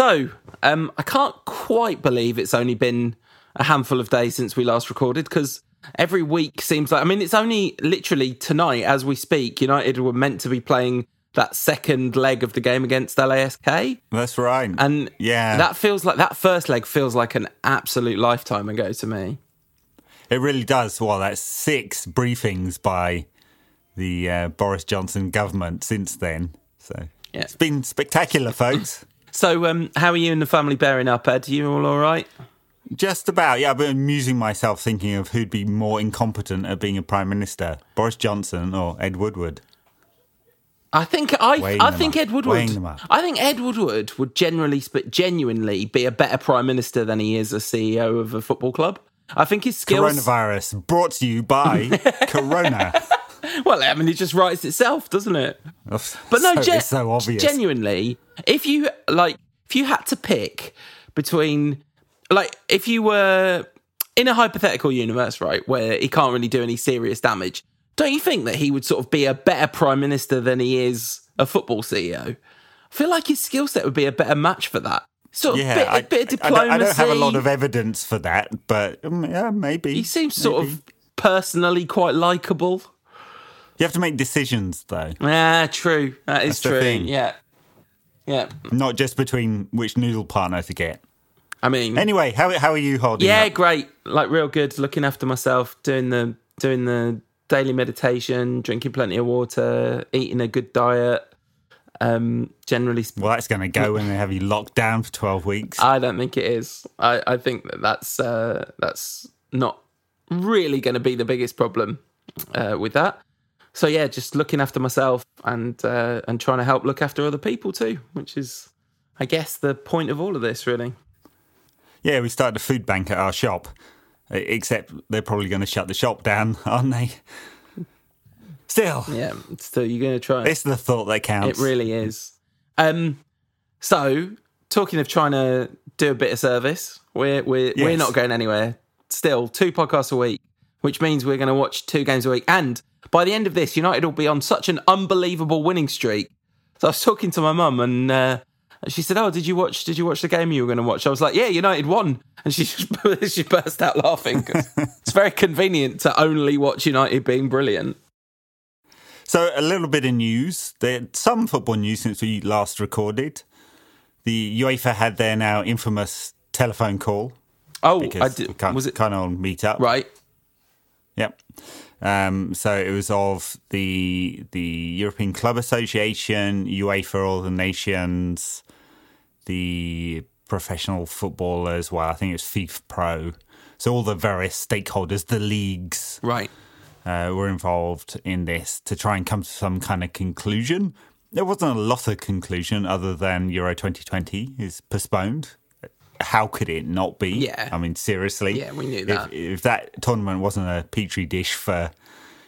So, um, I can't quite believe it's only been a handful of days since we last recorded because every week seems like, I mean, it's only literally tonight as we speak. United were meant to be playing that second leg of the game against LASK. That's right. And yeah, that feels like that first leg feels like an absolute lifetime ago to me. It really does. Well, that's six briefings by the uh, Boris Johnson government since then. So yeah. it's been spectacular, folks. So, um, how are you and the family bearing up, Ed? Are you all all right? Just about, yeah. I've been amusing myself thinking of who'd be more incompetent at being a prime minister, Boris Johnson or Ed Woodward. I think I I think up. Ed Woodward. I think Ed Woodward would generally, but genuinely, be a better prime minister than he is a CEO of a football club. I think his skills. Coronavirus brought to you by Corona. Well, I mean, it just writes itself, doesn't it? but no, so, gen- so obvious. genuinely, if you like, if you had to pick between, like, if you were in a hypothetical universe, right, where he can't really do any serious damage, don't you think that he would sort of be a better prime minister than he is a football CEO? I feel like his skill set would be a better match for that. Sort of yeah, bit, a bit of diplomacy. I don't, I don't, have a lot of evidence for that, but um, yeah, maybe. He seems sort maybe. of personally quite likable. You have to make decisions, though. Yeah, true. That is That's true. Yeah, yeah. Not just between which noodle partner to get. I mean, anyway, how how are you holding? Yeah, up? great. Like real good. Looking after myself, doing the doing the daily meditation, drinking plenty of water, eating a good diet. Um, generally, sp- well, that's going to go when they have you locked down for twelve weeks. I don't think it is. I, I think that that's uh, that's not really going to be the biggest problem uh, with that. So yeah, just looking after myself and uh, and trying to help look after other people too, which is, I guess, the point of all of this, really. Yeah, we started a food bank at our shop, except they're probably going to shut the shop down, aren't they? Still, yeah. Still, you're going to try. It's the thought that counts. It really is. Um, so talking of trying to do a bit of service, we're we're yes. we're not going anywhere. Still, two podcasts a week, which means we're going to watch two games a week. And by the end of this, United will be on such an unbelievable winning streak. So I was talking to my mum, and uh, she said, "Oh, did you watch? Did you watch the game you were going to watch?" I was like, "Yeah, United won," and she just she burst out laughing. it's very convenient to only watch United being brilliant. So a little bit of news. There's some football news since we last recorded. The UEFA had their now infamous telephone call. Oh, I did. Was it kind of on meet up? Right. Yep. Um, so it was of the the European Club Association, UEFA, all the nations, the professional footballers. Well, I think it was FIFPro. So all the various stakeholders, the leagues, right, uh, were involved in this to try and come to some kind of conclusion. There wasn't a lot of conclusion other than Euro 2020 is postponed. How could it not be? Yeah. I mean, seriously. Yeah, we knew that. If, if that tournament wasn't a petri dish for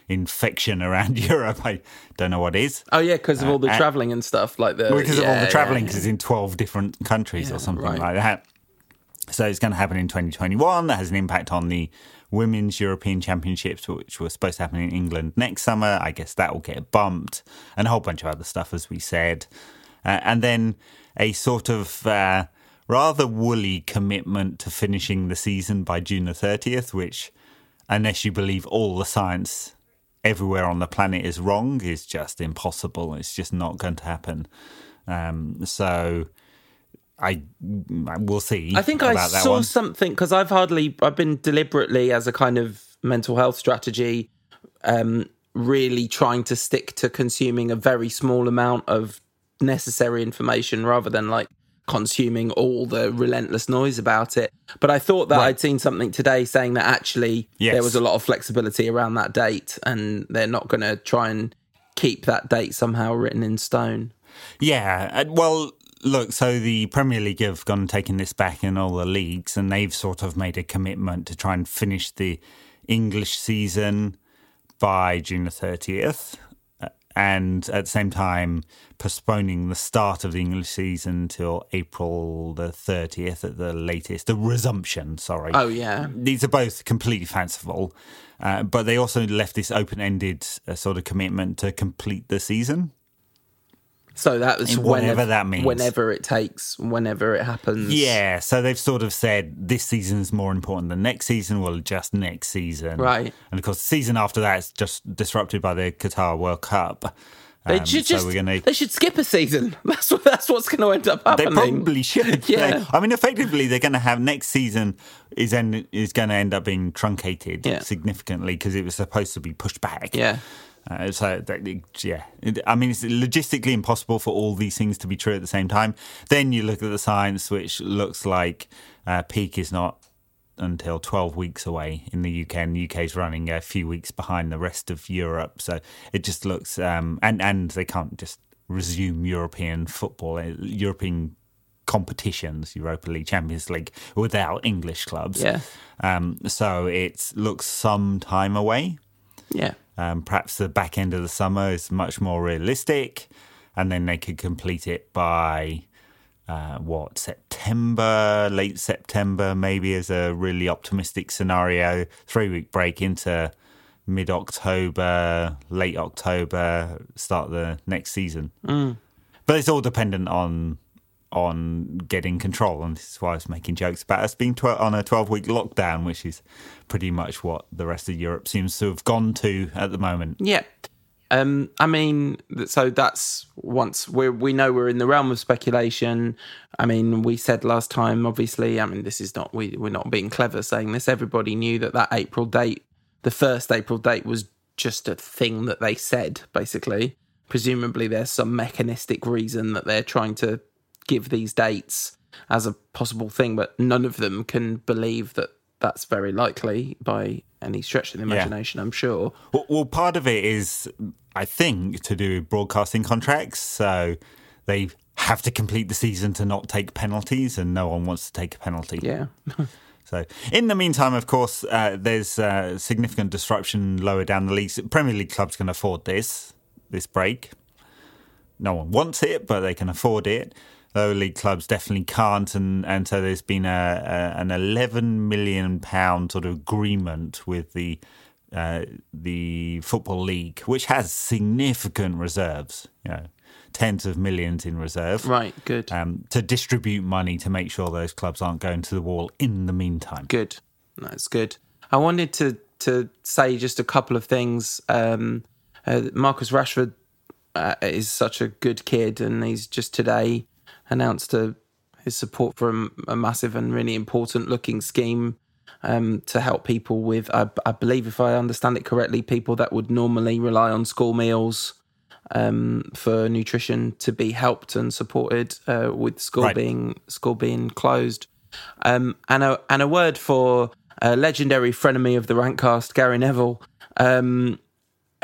infection around Europe. I don't know what is. Oh yeah, because of all the uh, traveling and stuff like the because yeah, of all the traveling because yeah, yeah. it's in twelve different countries or something right. like that. So it's going to happen in 2021. That has an impact on the Women's European Championships, which were supposed to happen in England next summer. I guess that will get bumped, and a whole bunch of other stuff, as we said. Uh, and then a sort of uh, rather woolly commitment to finishing the season by June the 30th, which, unless you believe all the science everywhere on the planet is wrong is just impossible. It's just not going to happen. Um, so I we'll see. I think I saw one. something because I've hardly I've been deliberately as a kind of mental health strategy, um, really trying to stick to consuming a very small amount of necessary information rather than like consuming all the relentless noise about it. But I thought that right. I'd seen something today saying that actually yes. there was a lot of flexibility around that date and they're not going to try and keep that date somehow written in stone. Yeah. Uh, well, look, so the Premier League have gone and taken this back in all the leagues and they've sort of made a commitment to try and finish the English season by June the 30th and at the same time postponing the start of the English season till April the 30th at the latest, the resumption, sorry. Oh, yeah. These are both completely fanciful, uh, but they also left this open ended uh, sort of commitment to complete the season. So that was whenever whenever that means. whenever it takes, whenever it happens. Yeah, so they've sort of said this season's more important than next season. We'll adjust next season, Right. And of course, the season after that is just disrupted by the Qatar World Cup. They Um, should so just gonna they should skip a season. That's what that's what's going to end up happening. They probably should. Yeah. They- I mean, effectively, they're going to have next season is end, is going to end up being truncated Yeah. significantly because it was supposed to be pushed back. Yeah. Uh, yeah, I mean, it's logistically impossible for all these things to be true at the same time. Then you look at the science, which looks like uh, peak is not until 12 weeks away in the UK, and the UK is running a few weeks behind the rest of Europe. So it just looks, um, and and they can't just resume European football, uh, European competitions, Europa League, Champions League, without English clubs. Yeah. Um, so it looks some time away. Yeah. Um, perhaps the back end of the summer is much more realistic, and then they could complete it by uh, what September, late September, maybe as a really optimistic scenario. Three week break into mid October, late October, start the next season. Mm. But it's all dependent on on getting control, and this is why I was making jokes about us being on a twelve week lockdown, which is pretty much what the rest of Europe seems to have gone to at the moment. Yeah. Um, I mean, so that's once we we know we're in the realm of speculation. I mean, we said last time, obviously. I mean, this is not we we're not being clever saying this. Everybody knew that that April date, the first April date, was just a thing that they said. Basically, presumably, there's some mechanistic reason that they're trying to give these dates as a possible thing, but none of them can believe that that's very likely by any stretch of the imagination. I'm sure. Well, well, part of it is, I think, to do with broadcasting contracts. So they have to complete the season to not take penalties, and no one wants to take a penalty. Yeah. So, in the meantime, of course, uh, there's uh, significant disruption lower down the leagues. Premier League clubs can afford this this break. No one wants it, but they can afford it. Lower league clubs definitely can't, and, and so there's been a, a an 11 million pound sort of agreement with the uh, the football league, which has significant reserves. You know, tens of millions in reserve Right. Good. um, to distribute money to make sure those clubs aren't going to the wall in the meantime. Good. That's good. I wanted to to say just a couple of things. Um, uh, Marcus Rashford uh, is such a good kid, and he's just today announced a, his support for a, a massive and really important looking scheme um, to help people with, I, I believe, if I understand it correctly, people that would normally rely on school meals um, for nutrition to be helped and supported uh, with school Right. being school being closed. Um, and a and a word for a legendary frenemy of the Rantcast, Gary Neville, um,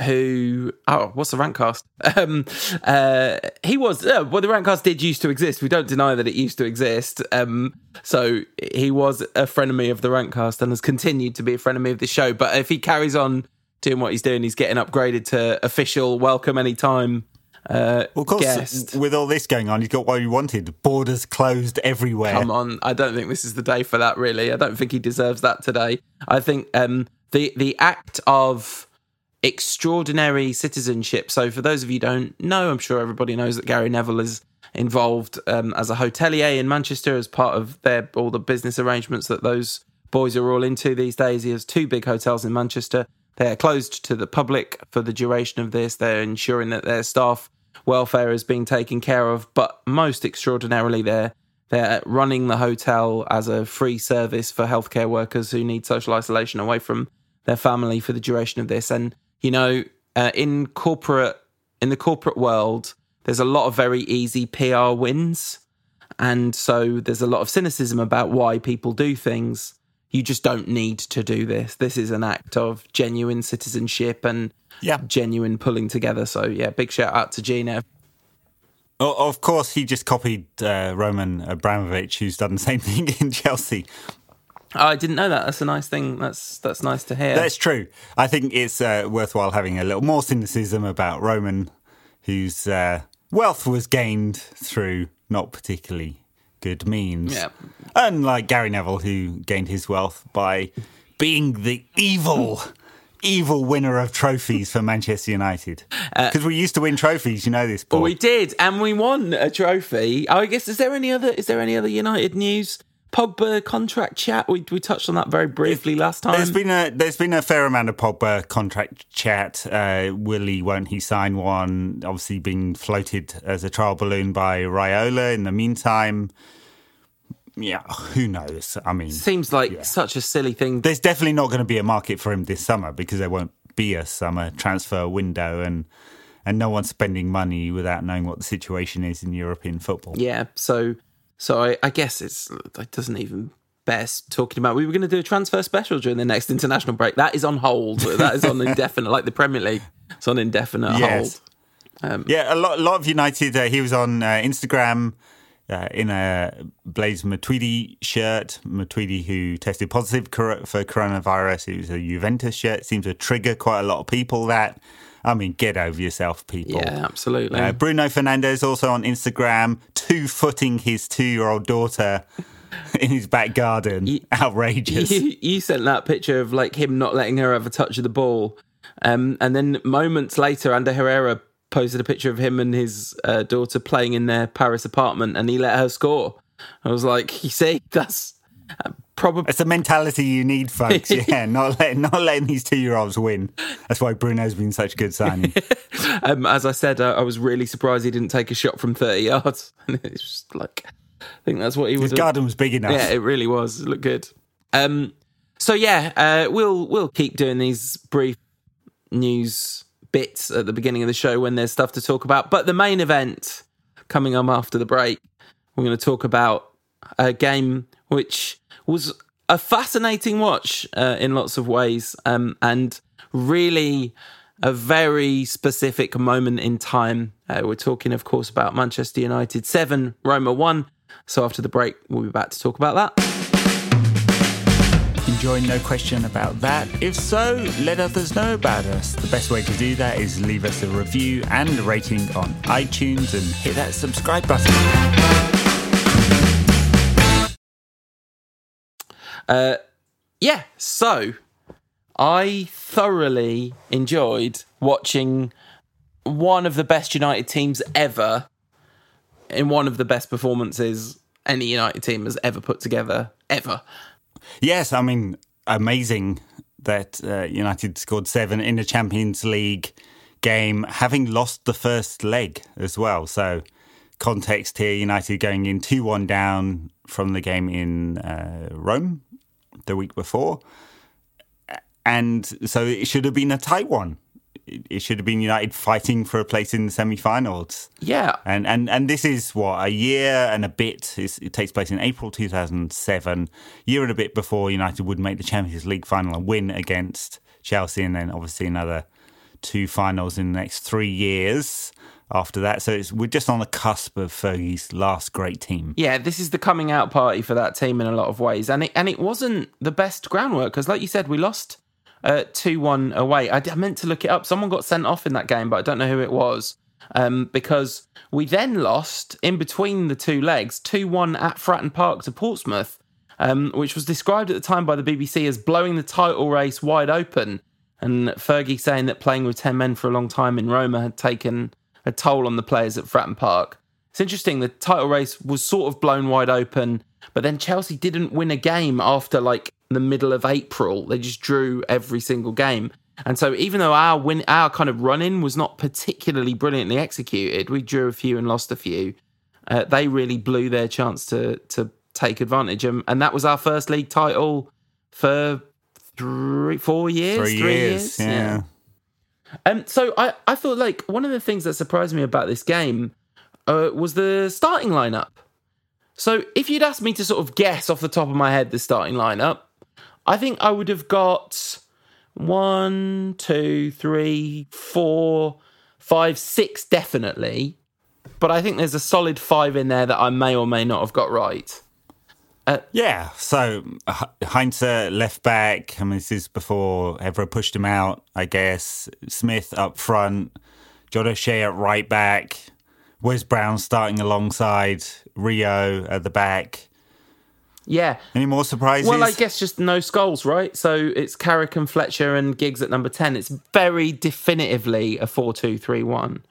who oh, what's the Rantcast? Um, uh, he was uh, well, the Rantcast did used to exist. We don't deny that it used to exist. Um, so he was a frenemy of me of the Rantcast and has continued to be a frenemy of the show. But if he carries on doing what he's doing, he's getting upgraded to official welcome anytime. Uh, Well, of course, guest. with all this going on, he's got what he wanted: borders closed everywhere. Come on, I don't think this is the day for that. Really, I don't think he deserves that today. I think um, the the act of extraordinary citizenship. So, for those of you don't know, I'm sure everybody knows that Gary Neville is involved um, as a hotelier in Manchester as part of their all the business arrangements that those boys are all into these days. He has two big hotels in Manchester. They are closed to the public for the duration of this. They're ensuring that their staff welfare is being taken care of, but most extraordinarily, they're they're running the hotel as a free service for healthcare workers who need social isolation away from their family for the duration of this. And you know, uh, in corporate in the corporate world, there's a lot of very easy PR wins, and so there's a lot of cynicism about why people do things. You just don't need to do this. This is an act of genuine citizenship and Yeah. genuine pulling together. So yeah, big shout out to Gina. Of course, he just copied uh, Roman Abramovich, who's done the same thing in Chelsea. Oh, I didn't know that. That's a nice thing. That's that's nice to hear. That's true. I think it's uh, worthwhile having a little more cynicism about Roman, whose uh, wealth was gained through not particularly good means. Yeah. Unlike Gary Neville, who gained his wealth by being the evil evil winner of trophies for Manchester United. Because uh, we used to win trophies, you know this. Paul. Well, we did, and we won a trophy. Oh, I guess is there any other is there any other United news? Pogba contract chat. We we touched on that very briefly last time. There's been a there's been a fair amount of Pogba contract chat. Uh, will he? Won't he sign one? Obviously, being floated as a trial balloon by Raiola. In the meantime, yeah, who knows? I mean, seems like yeah. such a silly thing. There's definitely not going to be a market for him this summer because there won't be a summer transfer window and and no one's spending money without knowing what the situation is in European football. Yeah, so so I, I guess it's it doesn't even best talking about we were going to do a transfer special during the next international break. That is on hold. that is on indefinite, like the Premier League. It's on indefinite yes. hold. Um, yeah, a lot, a lot of United. Uh, he was on uh, Instagram uh, in a Blaise Matuidi shirt. Matuidi, who tested positive for coronavirus, it was a Juventus shirt. Seems to trigger quite a lot of people. That I mean, get over yourself, people. Yeah, absolutely. Uh, Bruno Fernandes also on Instagram, two footing his two-year-old daughter. in his back garden. You, Outrageous. You, you, sent that picture of like him not letting her have a touch of the ball. Um, and then moments later, Ander Herrera posted a picture of him and his uh, daughter playing in their Paris apartment, and he let her score. I was like, you see, that's probably it's a mentality you need, folks. Yeah, not letting not letting these two year olds win. That's why Bruno's been such a good signing. um, as I said, uh, I was really surprised he didn't take a shot from thirty yards. it's just like I think that's what he was. His garden was big enough. Yeah, it really was. It looked good. Um, so yeah, uh, we'll we'll keep doing these brief news bits at the beginning of the show when there's stuff to talk about. But the main event coming up after the break, we're going to talk about a game which was a fascinating watch uh, in lots of ways um, and really a very specific moment in time. Uh, we're talking, of course, about Manchester United 7, Roma 1. So after the break, we'll be back to talk about that enjoying no question about that? If so, let others know about us. The best way to do that is leave us a review and a rating on iTunes and hit that subscribe button. Uh, yeah, so I thoroughly enjoyed watching one of the best United teams ever in one of the best performances any United team has ever put together, ever. Yes, I mean, amazing that uh, United scored seven in the Champions League game, having lost the first leg as well. So, context here United going in 2 1 down from the game in uh, Rome the week before. And so it should have been a tight one it should have been United fighting for a place in the semi-finals. Yeah, and and and this is what a year and a bit. it takes place in April 2007, year and a bit before United would make the Champions League final and win against Chelsea, and then obviously another two finals in the next three years after that. So we're just on the cusp of Fergie's last great team. Yeah, this is the coming out party for that team in a lot of ways, and it and it wasn't the best groundwork because, like you said, we lost uh, 2 1 away. I, meant to look it up. Someone got sent off in that game, but I don't know who it was. Um, because we then lost in between the two legs 2 1 at Fratton Park to Portsmouth, um, which was described at the time by the BBC as blowing the title race wide open. And Fergie saying that playing with 10 men for a long time in Roma had taken a toll on the players at Fratton Park. It's interesting, the title race was sort of blown wide open, but then Chelsea didn't win a game after like the middle of April. They just drew every single game. And so even though our win our kind of run in was not particularly brilliantly executed, we drew a few and lost a few. Uh, they really blew their chance to to take advantage. And, and that was our first league title for three, four years, three, three years, years, yeah. yeah. Um, so I, I thought like one of the things that surprised me about this game uh, was the starting lineup. So if you'd asked me to sort of guess off the top of my head the starting lineup, I think I would have got one, two, three, four, five, six definitely. But I think there's a solid five in there that I may or may not have got right. Uh, yeah, so Heinze left back. I mean, this is before Evra pushed him out, I guess. Smith up front, John O'Shea at right back, Wes Brown starting alongside Rio at the back. Yeah. Any more surprises? Well, I guess just no Scholes, right? So it's Carrick and Fletcher and Giggs at number 10. It's very definitively a 4 2 3 1.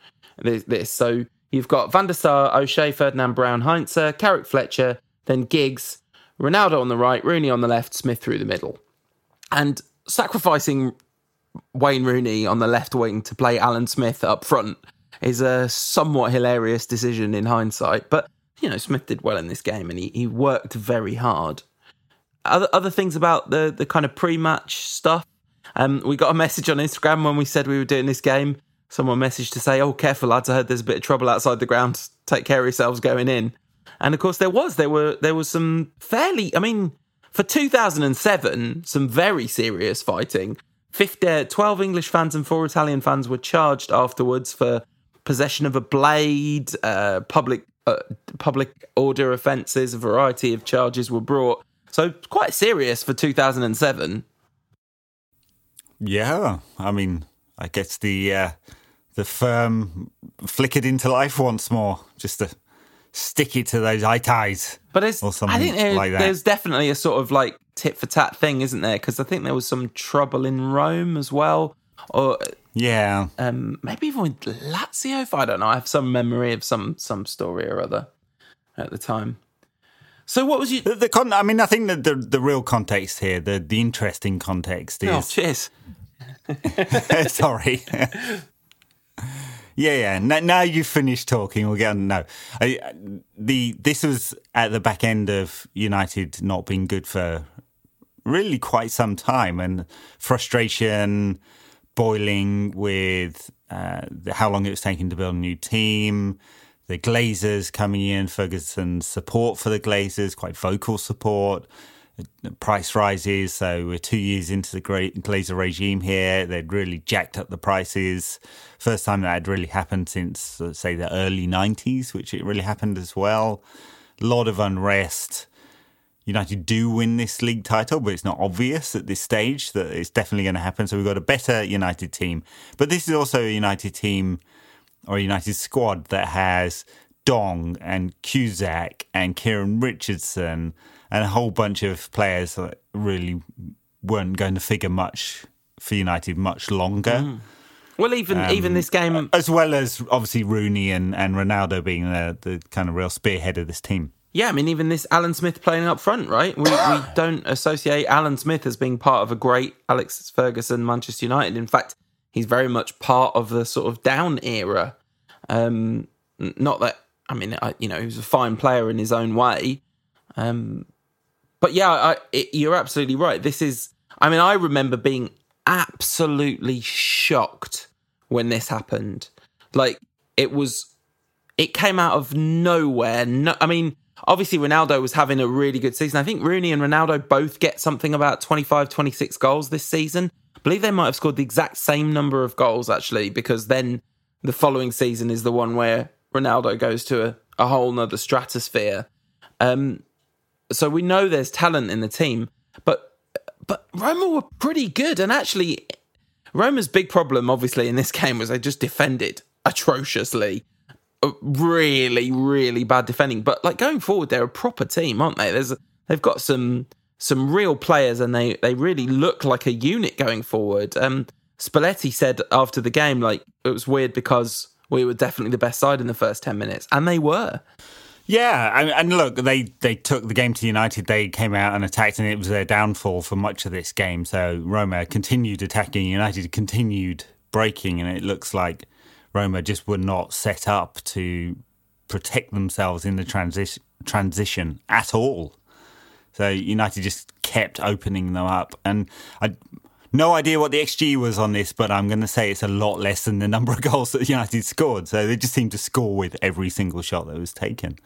This. So you've got Van der Sar, O'Shea, Ferdinand Brown, Heinze, Carrick Fletcher, then Giggs, Ronaldo on the right, Rooney on the left, Smith through the middle. And sacrificing Wayne Rooney on the left wing to play Alan Smith up front is a somewhat hilarious decision in hindsight. But you know, Smith did well in this game and he, he worked very hard. Other other things about the the kind of pre-match stuff. Um, we got a message on Instagram when we said we were doing this game. Someone messaged to say, "Oh, careful, lads! I heard there's a bit of trouble outside the ground. Take care of yourselves going in." And of course, there was there were there was some fairly. I mean, for 2007, some very serious fighting. 50, uh, 12 English fans and four Italian fans were charged afterwards for possession of a blade, uh, public uh, public order offences, a variety of charges were brought. So quite serious for 2007. Yeah, I mean, I guess the uh, the firm flickered into life once more, just to stick it to those eye ties. But I think there, like there's definitely a sort of like tit for tat thing, isn't there? Because I think there was some trouble in Rome as well, or yeah. Um, maybe even with Lazio. I don't know. I have some memory of some some story or other at the time. So what was you? The, the con- I mean, I think that the the real context here, the the interesting context oh, is. Oh, cheers. Sorry. yeah, yeah. Now, now you've finished talking. We'll get on. No, I, the this was at the back end of United not being good for really quite some time, and frustration boiling with uh, the, how long it was taking to build a new team, the Glazers coming in, Ferguson's support for the Glazers, quite vocal support, price rises. So we're two years into the great Glazer regime here. They'd really jacked up the prices. First time that had really happened since, uh, say, the early 90s, which it really happened as well. A lot of unrest. United do win this league title, but it's not obvious at this stage that it's definitely going to happen. So we've got a better United team. But this is also a United team or a United squad that has Dong and Kuszczak and Kieran Richardson and a whole bunch of players that really weren't going to figure much for United much longer. Mm. Well, even um, even this game, as well as obviously Rooney and, and Ronaldo being the, the kind of real spearhead of this team. Yeah, I mean, even this Alan Smith playing up front, right? We, we don't associate Alan Smith as being part of a great Alex Ferguson Manchester United. In fact, he's very much part of the sort of down era. Um, not that, I mean, I, you know, he was a fine player in his own way. Um, but yeah, I, it, you're absolutely right. This is, I mean, I remember being absolutely shocked when this happened. Like, it was, it came out of nowhere. No, I mean, obviously Ronaldo was having a really good season. I think Rooney and Ronaldo both get something about 25, 26 goals this season. I believe they might have scored the exact same number of goals actually, because then the following season is the one where Ronaldo goes to a, a whole nother stratosphere. Um, so we know there's talent in the team, but but Roma were pretty good, and actually, Roma's big problem, obviously, in this game was they just defended atrociously really, really bad defending. But like going forward, they're a proper team, aren't they? There's they've got some some real players, and they they really look like a unit going forward. Um, Spalletti said after the game, like it was weird because we were definitely the best side in the first ten minutes, and they were. Yeah, and, look, they, they took the game to United. They came out and attacked, and it was their downfall for much of this game. So Roma continued attacking, United continued breaking, and it looks like Roma just were not set up to protect themselves in the transi- transition at all. So United just kept opening them up, and I no idea what the XG was on this, but I'm going to say it's a lot less than the number of goals that United scored. So they just seemed to score with every single shot that was taken.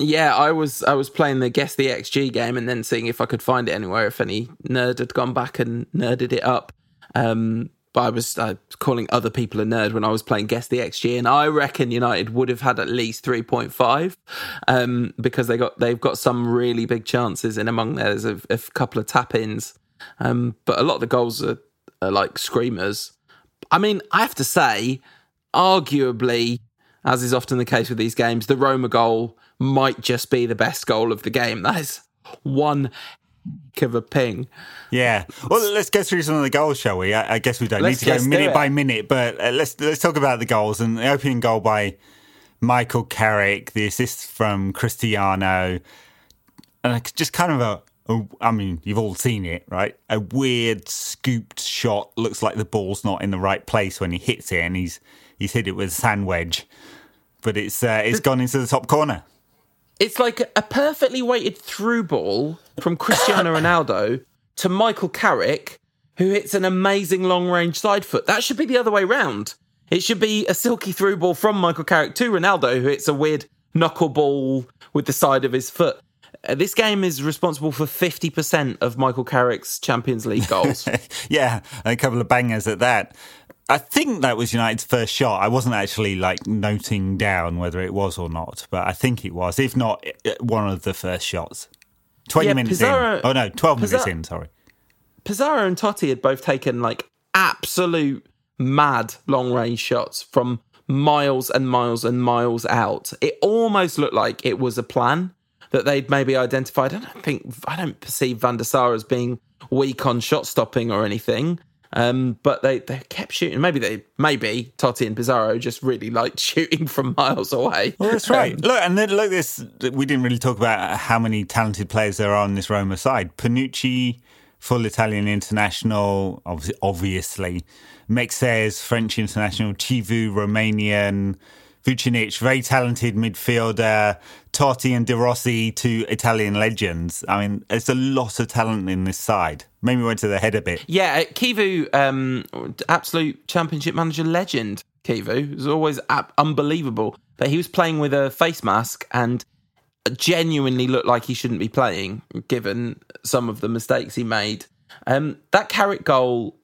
Yeah, I was I was playing the guess the XG game and then seeing if I could find it anywhere if any nerd had gone back and nerded it up. Um, but I was uh, calling other people a nerd when I was playing Guess the XG, and I reckon United would have had at least three point five um, because they got they've got some really big chances in among there. There's a, a couple of tap ins, um, but a lot of the goals are, are like screamers. I mean, I have to say, arguably, as is often the case with these games, the Roma goal might just be the best goal of the game. That is one of a ping. Yeah. Well, let's go through some of the goals, shall we? I, I guess we don't let's, need to go minute by minute, but uh, let's let's talk about the goals and the opening goal by Michael Carrick, the assist from Cristiano, and just kind of a I mean, you've all seen it, right? A weird scooped shot. Looks like the ball's not in the right place when he hits it, and he's he's hit it with a sand wedge, but it's uh, it's gone into the top corner. It's like a perfectly weighted through ball from Cristiano Ronaldo to Michael Carrick, who hits an amazing long range side foot. That should be the other way round. It should be a silky through ball from Michael Carrick to Ronaldo, who hits a weird knuckleball with the side of his foot. Uh, this game is responsible for 50% of Michael Carrick's Champions League goals. yeah, a couple of bangers at that. I think that was United's first shot. I wasn't actually like noting down whether it was or not, but I think it was. If not, one of the first shots. 20 yeah, minutes Pizarro, in. Oh no, 12 Pizarro, minutes in, sorry. Pizarro and Totti had both taken like absolute mad long range shots from miles and miles and miles out. It almost looked like it was a plan that they'd maybe identified. I don't think I don't perceive Van der Sar as being weak on shot stopping or anything. Um, but they, they kept shooting. Maybe they maybe Totti and Pizarro just really liked shooting from miles away. Well, that's right. Um, look, and then look this. We didn't really talk about how many talented players there are on this Roma side. Panucci, full Italian international, obviously. Mexes, French international. Chivu, Romanian. Vucinic, very talented midfielder, Totti and De Rossi, two Italian legends. I mean, there's a lot of talent in this side. Maybe went to the head a bit. Yeah, Chivu, um, absolute championship manager legend. Chivu was always unbelievable, but he was playing with a face mask and genuinely looked like he shouldn't be playing, given some of the mistakes he made. Um, that Carrick goal,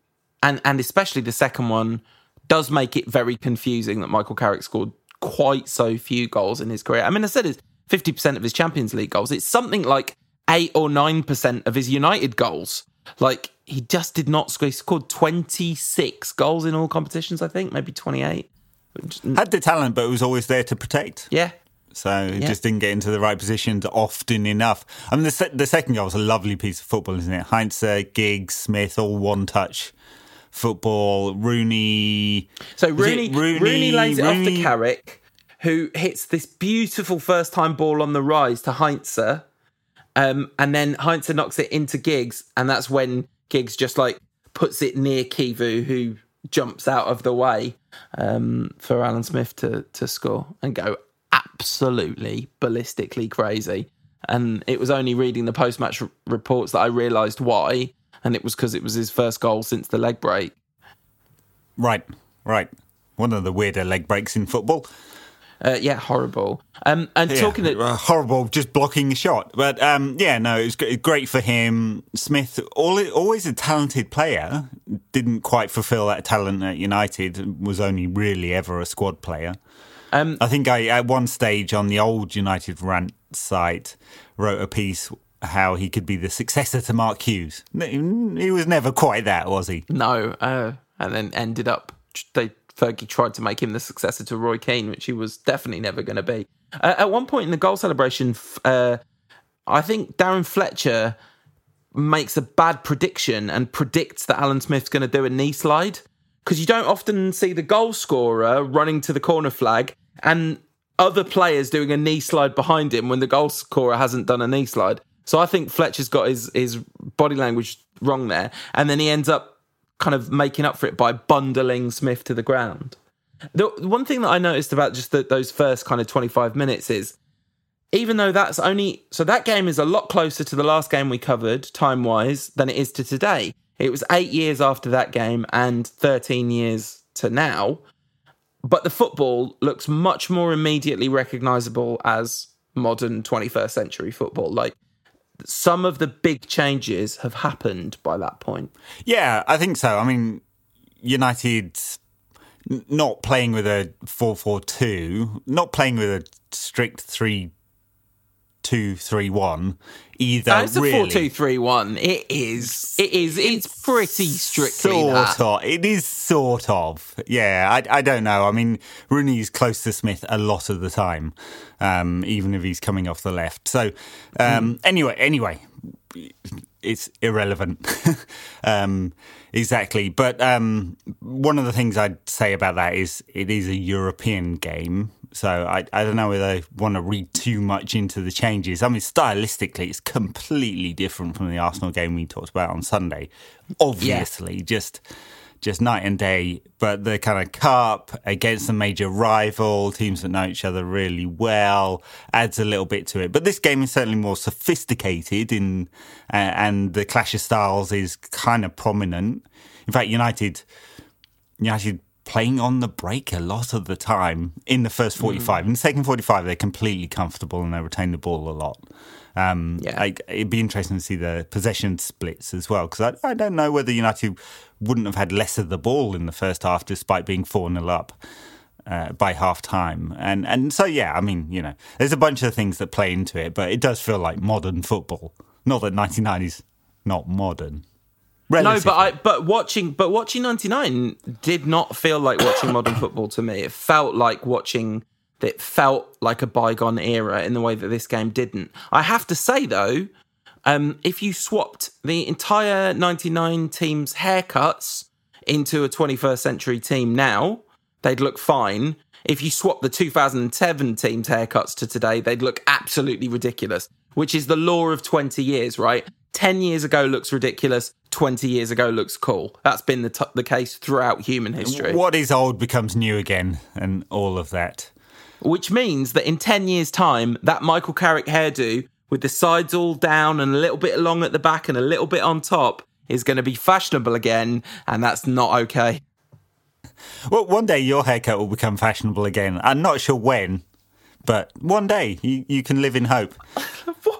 and and especially the second one, does make it very confusing that Michael Carrick scored quite so few goals in his career. I mean, I said it's 50% of his Champions League goals. It's something like 8 or 9% of his United goals. Like, he just did not score. He scored 26 goals in all competitions, I think, maybe 28. Had the talent, but it was always there to protect. Yeah. So he yeah. just didn't get into the right positions often enough. I mean, the, se- the second goal was a lovely piece of football, isn't it? Heinze, Giggs, Smith, all one touch football. Rooney. So Rooney, Rooney, Rooney lays it Rooney? off to Carrick, who hits this beautiful first time ball on the rise to Heinze. Um, and then Heinze knocks it into Giggs, and that's when Giggs just like puts it near Chivu, who jumps out of the way um, for Alan Smith to to score and go absolutely ballistically crazy. And it was only reading the post match r- reports that I realised why and it was because it was his first goal since the leg break. Right, right. One of the weirder leg breaks in football. Uh, yeah, horrible. Um, and yeah, talking uh, horrible, just blocking the shot. But um, yeah, no, it was great for him. Smith, always a talented player, didn't quite fulfil that talent at United. Was only really ever a squad player. Um, I think I at one stage on the old United rant site wrote a piece how he could be the successor to Mark Hughes. He was never quite that, was he? No, uh, and then ended up they Fergie tried to make him the successor to Roy Keane, which he was definitely never going to be. Uh, at one point in the goal celebration, uh, I think Darren Fletcher makes a bad prediction and predicts that Alan Smith's going to do a knee slide because you don't often see the goal scorer running to the corner flag and other players doing a knee slide behind him when the goal scorer hasn't done a knee slide. So I think Fletcher's got his his body language wrong there, and then he ends up kind of making up for it by bundling Smith to the ground. The one thing that I noticed about just the, those first kind of 25 minutes is even though that's only so that game is a lot closer to the last game we covered time wise than it is to today. It was eight years after that game and 13 years to now. But the football looks much more immediately recognizable as modern 21st century football. Like some of the big changes have happened by that point. Yeah, I think so. I mean, United not playing with a 4-4-2, not playing with a strict 3 two three one. Either it's really, a four two three one. It is. It is. It's pretty strictly sort that. of. It is sort of. Yeah, I, I don't know. I mean, Rooney's close to Smith a lot of the time, um, even if he's coming off the left. So um, mm. anyway, anyway, it's irrelevant. um, exactly. But um, one of the things I'd say about that is it is a European game. So I, I don't know whether I want to read too much into the changes. I mean, stylistically, it's completely different from the Arsenal game we talked about on Sunday. Obviously, yeah. just just night and day. But the kind of cup against a major rival, teams that know each other really well, adds a little bit to it. But this game is certainly more sophisticated in, uh, and the clash of styles is kind of prominent. In fact, United, United playing on the break a lot of the time in the first mm. 45. Mm. In the second 45, they're completely comfortable and they retain the ball a lot. Um, yeah. I, it'd be interesting to see the possession splits as well because I, I, don't know whether United wouldn't have had less of the ball in the first half despite being 4 0 up. Uh, by half time. And and so yeah, I mean, you know, there's a bunch of things that play into it, but it does feel like modern football. Not that 99 is not modern. Relatively. No, but I but watching but watching '99 did not feel like watching modern football to me. It felt like watching. It felt like a bygone era in the way that this game didn't. I have to say though, um, if you swapped the entire '99 team's haircuts into a 21st century team now, they'd look fine. If you swap the 2007 team's haircuts to today, they'd look absolutely ridiculous, which is the law of 20 years, right? 10 years ago looks ridiculous, 20 years ago looks cool. That's been the, t- the case throughout human history. What is old becomes new again, and all of that. Which means that in 10 years' time, that Michael Carrick hairdo with the sides all down and a little bit long at the back and a little bit on top is going to be fashionable again, and that's not okay. Well, one day your haircut will become fashionable again. I'm not sure when, but one day you, you can live in hope.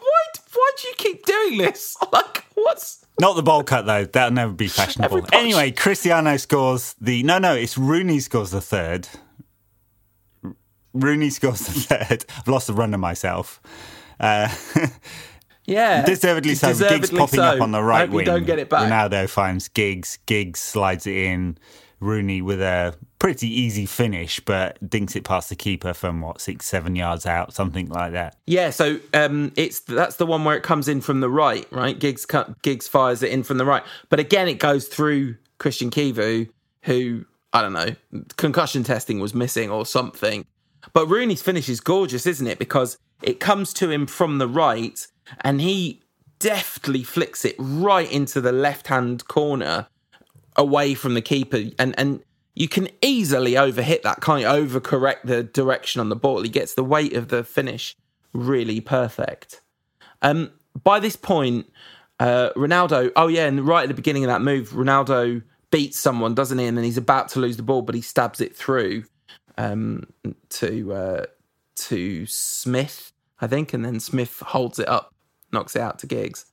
do you keep doing this? Like, what's not the bowl cut though? That'll never be fashionable. Anyway, Cristiano scores the no, no. It's Rooney scores the third. Rooney scores the third. I've lost the run of myself. Uh, yeah, deservedly so. Deservedly Giggs popping so. up on the right wing. Don't get it back. Ronaldo finds Giggs. Giggs slides it in. Rooney with a pretty easy finish, but dinks it past the keeper from what six, seven yards out, something like that. Yeah, so um, it's that's the one where it comes in from the right, right? Giggs fires it in from the right, but again, it goes through Christian Chivu, who I don't know, concussion testing was missing or something. But Rooney's finish is gorgeous, isn't it? Because it comes to him from the right, and he deftly flicks it right into the left hand corner away from the keeper and and you can easily overhit that, can't you? Overcorrect the direction on the ball. He gets the weight of the finish really perfect. Um, by this point, uh, Ronaldo, oh yeah, and right at the beginning of that move, Ronaldo beats someone, doesn't he? And then he's about to lose the ball, but he stabs it through um, to uh, to Smith, I think, and then Smith holds it up, knocks it out to Giggs.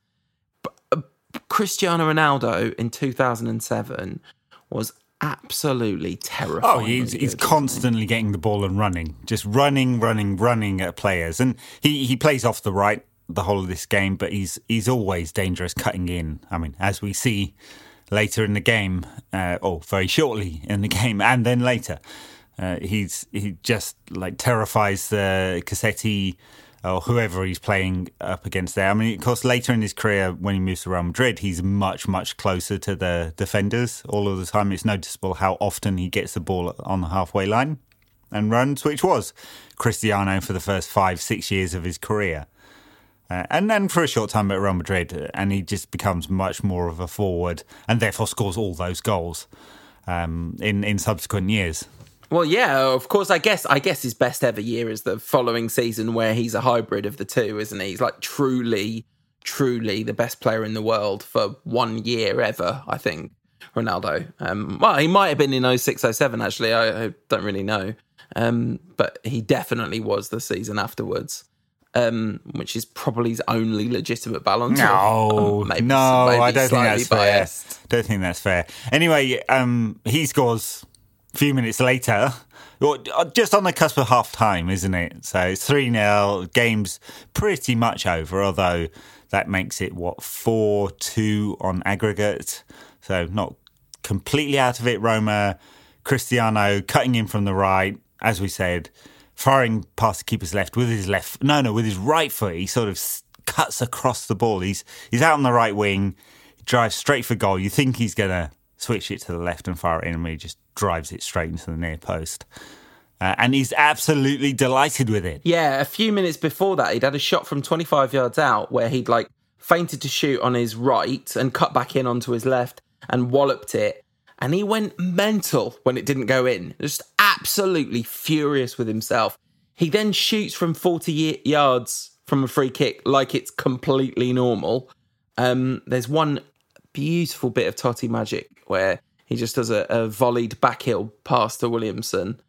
But, uh, Cristiano Ronaldo in 2007 was absolutely terrifying. Oh, he's, he's constantly getting the ball and running, just running, running, running at players, and he he plays off the right the whole of this game, but he's he's always dangerous cutting in. I mean, as we see later in the game, uh, or very shortly in the game, and then later, uh, he's he just like terrifies the uh, Cassetti or whoever he's playing up against there. I mean, of course, later in his career, when he moves to Real Madrid, he's much, much closer to the defenders all of the time. It's noticeable how often he gets the ball on the halfway line and runs, which was Cristiano for the first five, six years of his career. Uh, and then for a short time at Real Madrid, and he just becomes much more of a forward and therefore scores all those goals um, in, in subsequent years. Well, yeah, of course. I guess I guess his best ever year is the following season, where he's a hybrid of the two, isn't he? He's like truly, truly the best player in the world for one year ever. I think Ronaldo. Um, well, he might have been in 06, 07, Actually, I, I don't really know, um, but he definitely was the season afterwards. Um, which is probably his only legitimate balance. No, um, maybe, no, maybe I don't think that's biased. fair. Don't think that's fair. Anyway, um, he scores few minutes later, uh, just on the cusp of half time, isn't it? So it's 3 0, game's pretty much over, although that makes it, what, 4 2 on aggregate. So not completely out of it. Roma, Cristiano cutting in from the right, as we said, firing past the keeper's left with his left, no, no, with his right foot. He sort of cuts across the ball. He's, he's out on the right wing, drives straight for goal. You think he's going to switch it to the left and fire in, and he just drives it straight into the near post. Uh, and he's absolutely delighted with it. Yeah, a few minutes before that, he'd had a shot from 25 yards out where he'd like feinted to shoot on his right and cut back in onto his left and walloped it. And he went mental when it didn't go in, just absolutely furious with himself. He then shoots from 40 yards from a free kick like it's completely normal. Um, there's one beautiful bit of Totti magic where he just does a, a volleyed backheel pass to Wilhelmsson.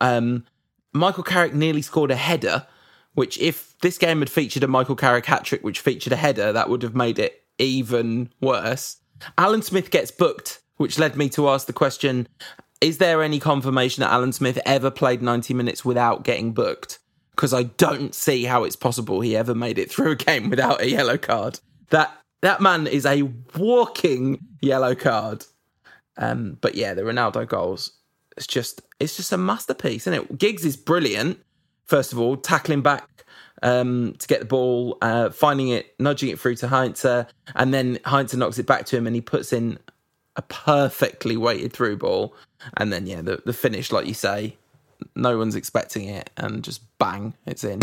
Um, Michael Carrick nearly scored a header, which if this game had featured a Michael Carrick hat trick, which featured a header, that would have made it even worse. Alan Smith gets booked, which led me to ask the question: Is there any confirmation that Alan Smith ever played 90 minutes without getting booked? Because I don't see how it's possible he ever made it through a game without a yellow card. That that man is a walking yellow card. Um, but yeah, the Ronaldo goals. It's just it's just a masterpiece, isn't it? Giggs is brilliant. First of all, tackling back um, to get the ball, uh, finding it, nudging it through to Heinze, and then Heinze knocks it back to him, and he puts in a perfectly weighted through ball. And then yeah, the the finish, like you say, no one's expecting it, and just bang, it's in.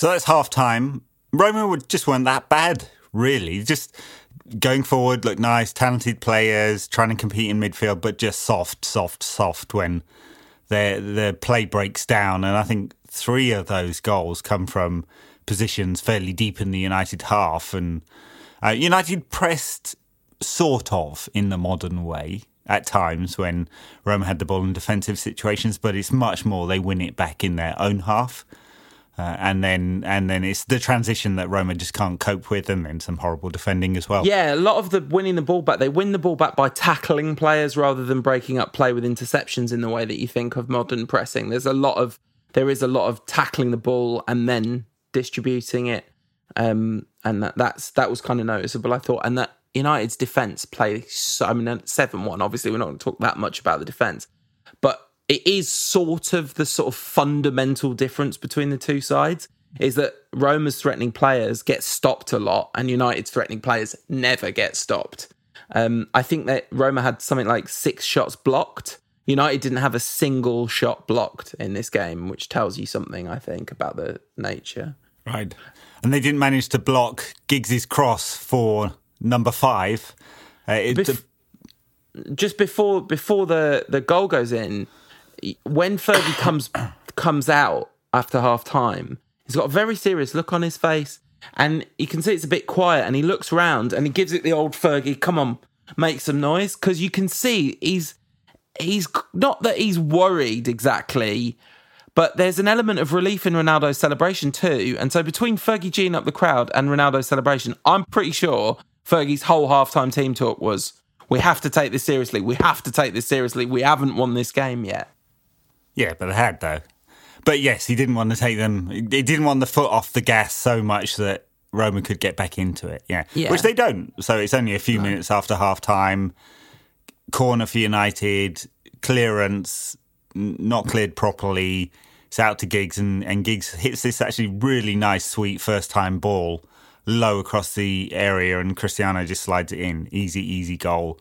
So that's half time. Roma just weren't that bad, really. Just going forward, look nice, talented players, trying to compete in midfield, but just soft, soft, soft when their their play breaks down. And I think three of those goals come from positions fairly deep in the United half, and uh, United pressed sort of in the modern way at times when Roma had the ball in defensive situations, but it's much more they win it back in their own half. Uh, and then and then it's the transition that Roma just can't cope with, and then some horrible defending as well. Yeah, a lot of the winning the ball back, they win the ball back by tackling players rather than breaking up play with interceptions in the way that you think of modern pressing. There's a lot of there is a lot of tackling the ball and then distributing it, um, and that, that's that was kind of noticeable. I thought, and that United's defense play. So, I mean, seven one. Obviously, we're not going to talk that much about the defense, it is sort of the sort of fundamental difference between the two sides is that Roma's threatening players get stopped a lot and United's threatening players never get stopped. Um, I think that Roma had something like six shots blocked. United didn't have a single shot blocked in this game, which tells you something, I think, about the nature. Right. And they didn't manage to block Giggs's cross for number five. Uh, it, Bef- just before before the, the goal goes in, when Fergie comes comes out after half time, he's got a very serious look on his face, and you can see it's a bit quiet. And he looks round and he gives it the old Fergie, "Come on, make some noise," because you can see he's he's not that he's worried exactly. But there's an element of relief in Ronaldo's celebration too. And so between Fergie G'ing up the crowd and Ronaldo's celebration, I'm pretty sure Fergie's whole halftime team talk was, we have to take this seriously. We have to take this seriously. We haven't won this game yet. Yeah, but they had though. But yes, he didn't want to take them. He didn't want the foot off the gas so much that Roma could get back into it. Yeah, yeah. which they don't. So it's only a few minutes after half time. Corner for United, clearance not cleared properly. It's out to Giggs, and, and Giggs hits this actually really nice, sweet first time ball low across the area, and Cristiano just slides it in. Easy, easy goal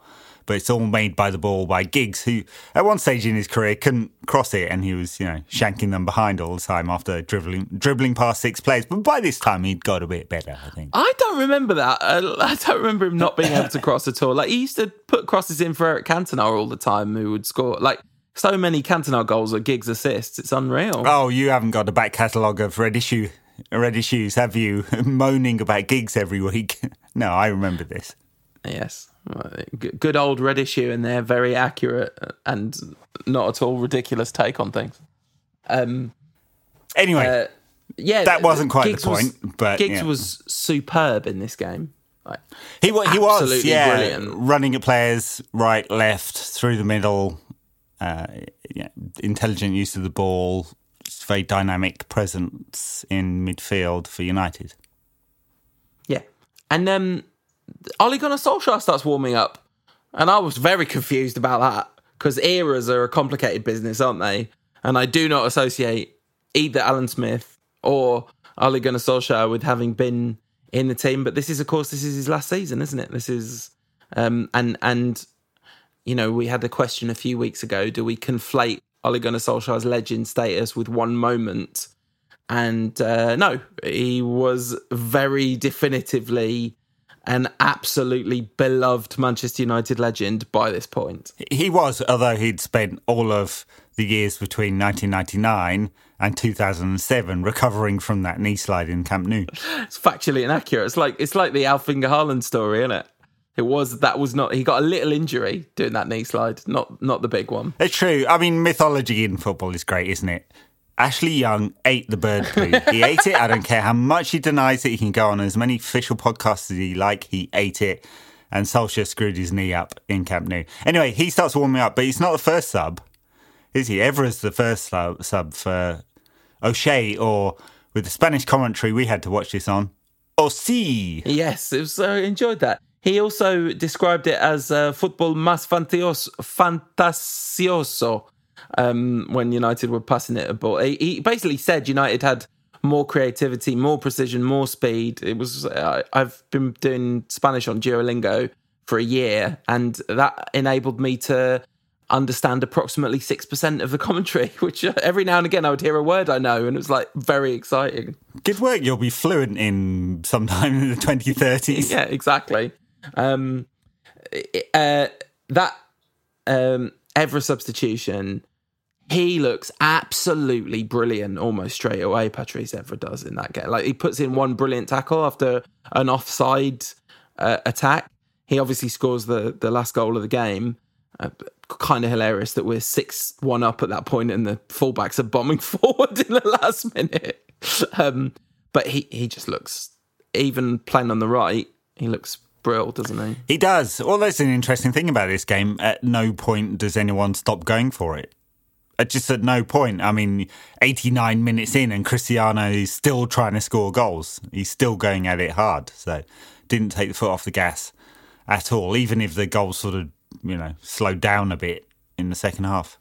but it's all made by the ball by Giggs, who at one stage in his career couldn't cross it, and he was you know shanking them behind all the time after dribbling dribbling past six players. But by this time, he'd got a bit better, I think. I don't remember that. I don't remember him not being able to cross at all. Like he used to put crosses in for Eric Cantona all the time, who would score like so many Cantona goals or Giggs assists. It's unreal. Oh, you haven't got a back catalogue of red issue red issues, have you? Moaning about Giggs every week. no, I remember this. Yes, good old red issue, and they're very accurate and not at all ridiculous take on things. Um, anyway, uh, yeah, that wasn't quite Giggs the point, was, but Giggs yeah. was superb in this game. Like, he he was yeah, brilliant. running at players right, left, through the middle. Uh, yeah, intelligent use of the ball, very dynamic presence in midfield for United. Yeah, and um, Ole Gunnar Solskjaer starts warming up, and I was very confused about that because eras are a complicated business, aren't they? And I do not associate either Alan Smith or Ole Gunnar Solskjaer with having been in the team. But this is, of course, this is his last season, isn't it? This is, um, and and you know, we had a question a few weeks ago: Do we conflate Ole Gunnar Solskjaer's legend status with one moment? And uh, no, he was very definitively an absolutely beloved Manchester United legend by this point. He was, although he'd spent all of the years between 1999 and 2007 recovering from that knee slide in Camp Nou. It's factually inaccurate. It's like it's like the Alf-Inge Haaland story, isn't it? It was that was not he got a little injury doing that knee slide, not not the big one. It's true. I mean, mythology in football is great, isn't it? Ashley Young ate the bird poo. He ate it. I don't care how much he denies it. He can go on as many official podcasts as he like. He ate it. And Solskjaer screwed his knee up in Camp Nou. Anyway, he starts warming up, but he's not the first sub, is he? Evra's the first sub, sub for O'Shea, or with the Spanish commentary we had to watch this on, Osi. Yes, it was, uh, enjoyed that. He also described it as uh, football más fantasioso um, when United were passing it a ball. He, he, basically said United had more creativity, more precision, more speed. It was uh, I've been doing Spanish on Duolingo for a year, and that enabled me to understand approximately 6% of the commentary, which uh, every now and again I would hear a word I know, and it was like very exciting. Good work. You'll be fluent in sometime in the 2030s. yeah, exactly. Um, uh, that um, Evra substitution he looks absolutely brilliant almost straight away. Patrice Evra does in that game. Like he puts in one brilliant tackle after an offside uh, attack. He obviously scores the the last goal of the game. Uh, kind of hilarious that we're six one up at that point and the fullbacks are bombing forward in the last minute. Um, but he he just looks even playing on the right. He looks brilliant, doesn't he? He does. Well, that's an interesting thing about this game. At no point does anyone stop going for it just at no point. I mean, 89 minutes in, and Cristiano is still trying to score goals. He's still going at it hard. So, didn't take the foot off the gas at all, even if the goals sort of, you know, slowed down a bit in the second half.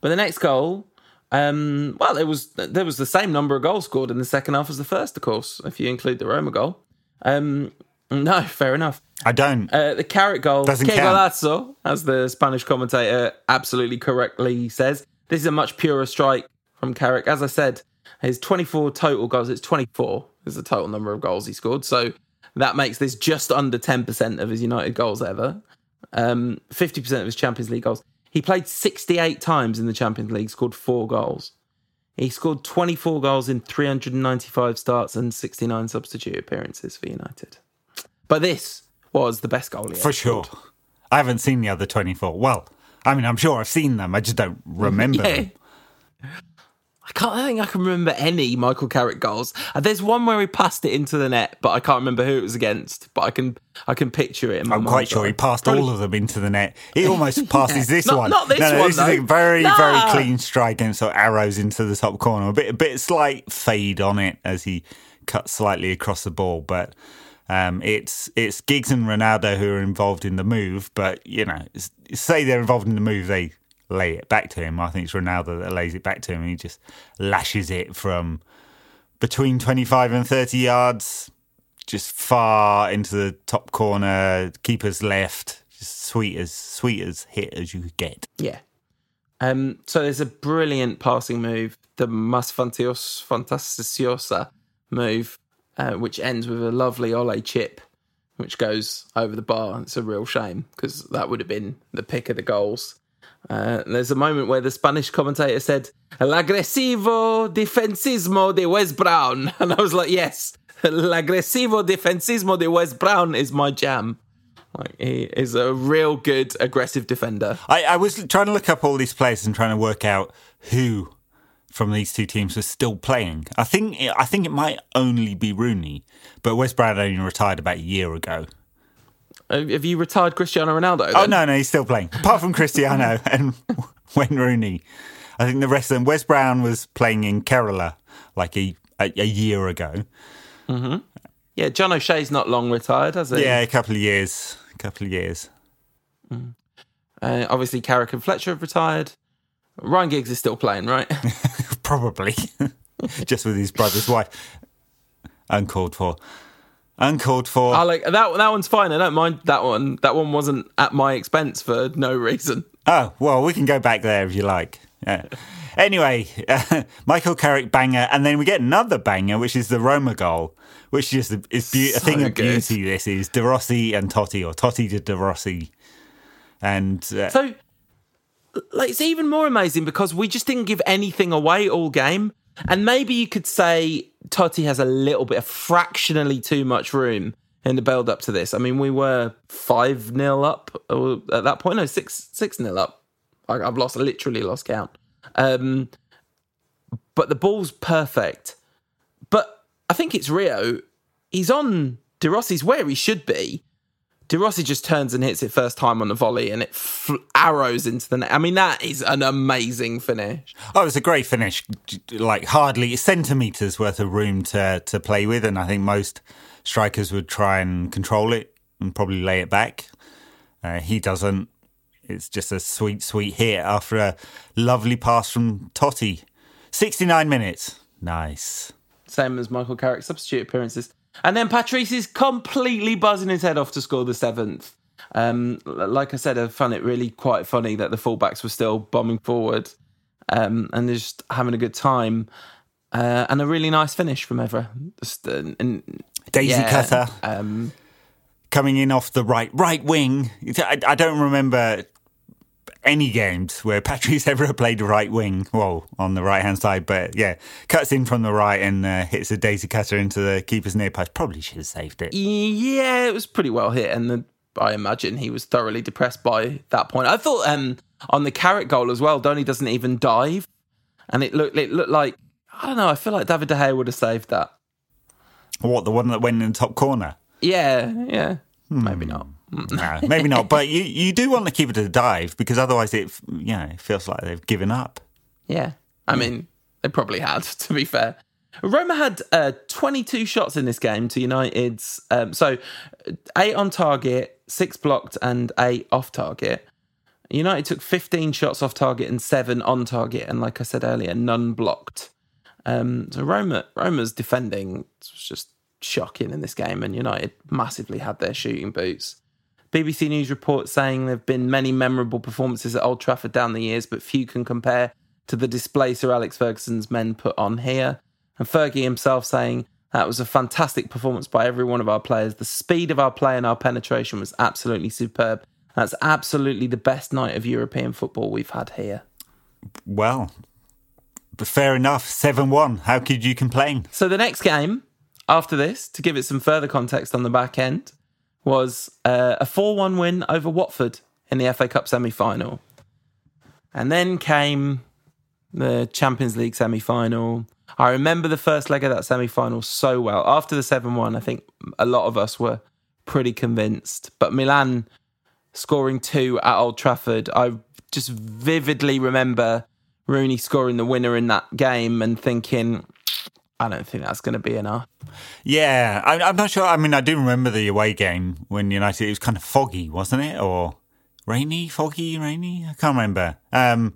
But the next goal, um, well, there was there was the same number of goals scored in the second half as the first, of course, if you include the Roma goal. Um, no, fair enough. I don't. Uh, the Carrick goal, doesn't count. as the Spanish commentator absolutely correctly says, this is a much purer strike from Carrick. As I said, his 24 total goals, it's 24 is the total number of goals he scored. So that makes this just under 10% of his United goals ever. Um, 50% of his Champions League goals. He played 68 times in the Champions League, scored four goals. He scored 24 goals in 395 starts and 69 substitute appearances for United. But this was the best goal he For sure. I haven't seen the other 24. Well, I mean, I'm sure I've seen them. I just don't remember yeah. them. I can't I think I can remember any Michael Carrick goals. Uh, there's one where he passed it into the net, but I can't remember who it was against. But I can I can picture it. I'm quite sure he passed Probably. all of them into the net. He almost passes yeah. this not, one. Not this no, no, one. This though. is a very very clean strike and sort of arrows into the top corner. A bit a bit slight fade on it as he cuts slightly across the ball, but um, it's it's Giggs and Ronaldo who are involved in the move, but you know, say they're involved in the move, they lay it back to him. I think it's Ronaldo that lays it back to him, and he just lashes it from between twenty five and thirty yards, just far into the top corner, keeper's left. Just sweet as sweet as hit as you could get. Yeah. Um, so there's a brilliant passing move, the Mas Fantios Fantasticiosa move, uh, which ends with a lovely Ole chip, which goes over the bar. It's a real shame because that would have been the pick of the goals. Uh, there's a moment where the Spanish commentator said, El agresivo defensismo de Wes Brown. And I was like, yes, El agresivo defensismo de Wes Brown is my jam. Like he is a real good aggressive defender. I, I was trying to look up all these players and trying to work out who from these two teams was still playing. I think I think it might only be Rooney, but Wes Brown only retired about a year ago. Have you retired Cristiano Ronaldo? Then? Oh no, no, he's still playing. Apart from Cristiano and Wayne Rooney, I think the rest of them. Wes Brown was playing in Kerala like a a, a year ago. Mm-hmm. Yeah, John O'Shea's not long retired, has he? Yeah, a couple of years. A couple of years. Mm. Uh, obviously, Carrick and Fletcher have retired. Ryan Giggs is still playing, right? Probably, just with his brother's wife. Uncalled for. Uncalled for. I like that. That one's fine. I don't mind that one. That one wasn't at my expense for no reason. Oh well, we can go back there if you like. Yeah. Anyway, uh, Michael Carrick banger, and then we get another banger, which is the Roma goal, which is a, is be- so a thing of beauty. This is De Rossi and Totti, or Totti to De Rossi, and uh, so like it's even more amazing because we just didn't give anything away all game, and maybe you could say Totti has a little bit, of fractionally too much room in the build up to this. I mean, we were five 0 up at that point. No, six six nil up. I've lost, literally lost count. Um, but the ball's perfect. But I think it's Rio. He's on De Rossi's where he should be. De Rossi just turns and hits it first time on the volley, and it fl- arrows into the net. I mean, that is an amazing finish. Oh, it's a great finish. Like hardly centimeters worth of room to to play with, and I think most strikers would try and control it and probably lay it back. Uh, he doesn't. It's just a sweet, sweet hit after a lovely pass from Totti. 69 minutes. Nice. Same as Michael Carrick's substitute appearances. And then Patrice is completely buzzing his head off to score the seventh. Um, like I said, I found it really quite funny that the fullbacks were still bombing forward um, and just having a good time. Uh, and a really nice finish from Evra. Just, uh, and, Daisy yeah, cutter. Um, Coming in off the right right wing. I, I don't remember any games where Patrice Evra played right wing, well, on the right hand side, but yeah, cuts in from the right and uh, hits a daisy cutter into the keeper's near post. Probably should have saved it. Yeah, it was pretty well hit, and the, I imagine he was thoroughly depressed by that point. I thought um, on the Carrick goal as well, Doni doesn't even dive, and it looked it looked like I don't know. I feel like David De Gea would have saved that. What the one that went in the top corner? Yeah, yeah, hmm. maybe not maybe not. But you, you do want to keep it a dive because otherwise it you know, it feels like they've given up. Yeah. I mean, they probably had, to be fair. Roma had uh, 22 shots in this game to United's. Um, so eight on target, six blocked, and eight off target. United took 15 shots off target and seven on target. And like I said earlier, none blocked. Um, so Roma, Roma's defending was just shocking in this game, and United massively had their shooting boots. BBC News reports saying there have been many memorable performances at Old Trafford down the years, but few can compare to the display Sir Alex Ferguson's men put on here. And Fergie himself saying that was a fantastic performance by every one of our players. The speed of our play and our penetration was absolutely superb. That's absolutely the best night of European football we've had here. Well, fair enough. 7 1. How could you complain? So the next game after this, to give it some further context on the back end, was uh, a 4 1 win over Watford in the FA Cup semi final. And then came the Champions League semi final. I remember the first leg of that semi final so well. After the 7 1, I think a lot of us were pretty convinced. But Milan scoring two at Old Trafford, I just vividly remember Rooney scoring the winner in that game and thinking, I don't think that's going to be enough. Yeah, I, am not sure. I mean, I do remember the away game when United. It was kind of foggy, wasn't it, or rainy, foggy, rainy? I can't remember. Um,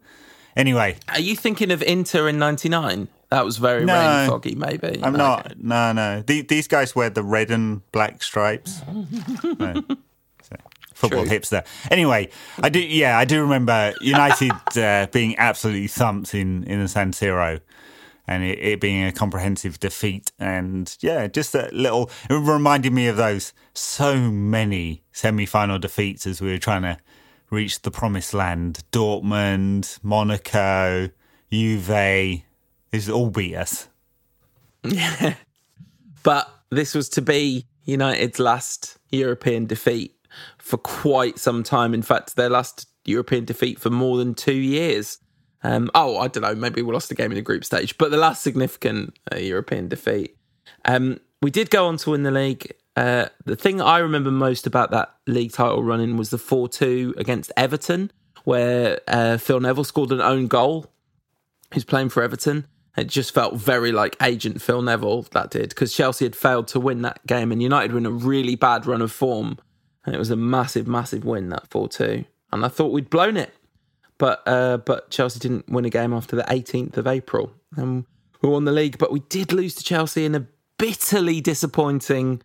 anyway, are you thinking of Inter in able That was very no, rainy, foggy. Maybe I'm okay. not. No, no. The, these guys wear the red and black stripes. no. Football True. hipster. Anyway, I do. Yeah, I do remember United uh, being absolutely thumped in in the San Siro and it, it, being a comprehensive defeat. And yeah, just a little, it reminded me of those so many semi final defeats as we were trying to reach the promised land. Dortmund, Monaco, Juve, these all beat us. Yeah. but this was to be United's last European defeat. for quite some time. In fact, their last European defeat for more than two years. Um, oh, I don't know. Maybe we lost the game in the group stage, but the last significant uh, European defeat. Um, we did go on to win the league. Uh, the thing I remember most about that league title running was the 4 2 against Everton, where uh, Phil Neville scored an own goal. He's playing for Everton. It just felt very like agent Phil Neville, that did, because Chelsea had failed to win that game and United were in a really bad run of form. And it was a massive, massive win, that 4 2. And I thought we'd blown it. But uh, but Chelsea didn't win a game after the 18th of April. And we won the league, but we did lose to Chelsea in a bitterly disappointing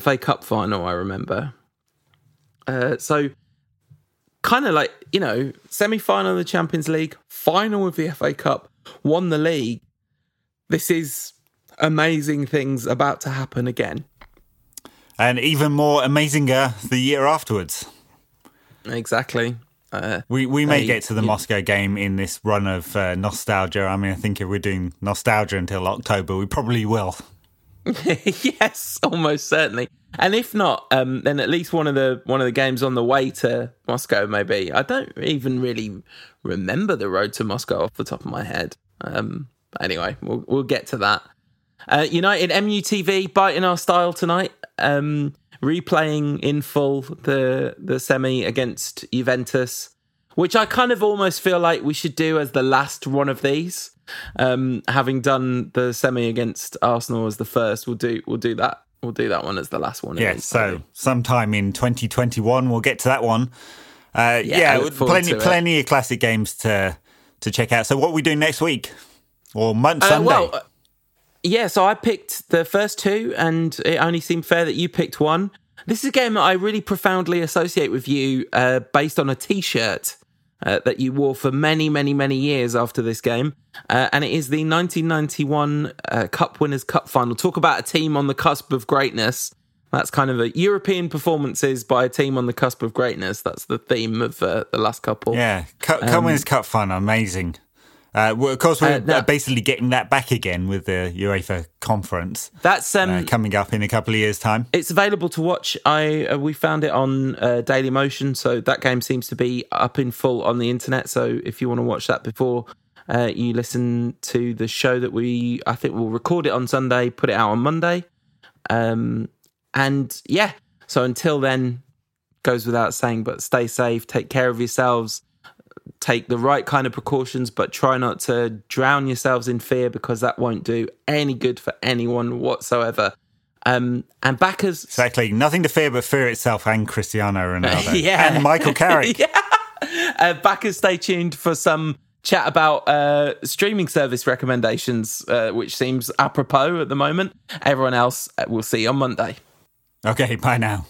FA Cup final, I remember. Uh, so, kind of like, you know, semi final of the Champions League, final of the FA Cup, won the league. This is amazing things about to happen again. And even more amazinger the year afterwards. Exactly. Uh, we we may get to the yeah. Moscow game in this run of uh, nostalgia. I mean, I think if we're doing nostalgia until October, we probably will. yes, almost certainly. And if not, um, then at least one of the one of the games on the way to Moscow, maybe. I don't even really remember the road to Moscow off the top of my head. Um, anyway, we'll we'll get to that. Uh, United MUTV biting our style tonight, um, replaying in full the the semi against Juventus, which I kind of almost feel like we should do as the last one of these. Um, having done the semi against Arsenal as the first, we'll do we'll do that we'll do that one as the last one. Yeah, so sometime in 2021 we'll get to that one. Uh, yeah, yeah plenty plenty of classic games to to check out. So what are we doing next week or month uh, Sunday? Well, yeah, so I picked the first two, and it only seemed fair that you picked one. This is a game that I really profoundly associate with you, uh, based on a T-shirt uh, that you wore for many, many, many years after this game. Uh, and it is the 1991 uh, Cup Winners' Cup final. Talk about a team on the cusp of greatness. That's kind of a European performances by a team on the cusp of greatness. That's the theme of uh, the last couple. Yeah, Cup, um, Winners' Cup final, amazing. Uh, well, of course, we're uh, basically getting that back again with the UEFA conference. That's um, uh, coming up in a couple of years' time. It's available to watch. I uh, we found it on uh, Dailymotion, so that game seems to be up in full on the internet. So if you want to watch that before uh, you listen to the show that we, I think we'll record it on Sunday, put it out on Monday, um, and yeah. So until then, goes without saying, but stay safe, take care of yourselves take the right kind of precautions, but try not to drown yourselves in fear because that won't do any good for anyone whatsoever. Um, and backers exactly nothing to fear but fear itself and Cristiano Ronaldo, yeah, and Michael Carrick. yeah. Uh, backers, stay tuned for some chat about uh, streaming service recommendations, uh, which seems apropos at the moment. Everyone else, uh, we'll see you on Monday. Okay, bye now.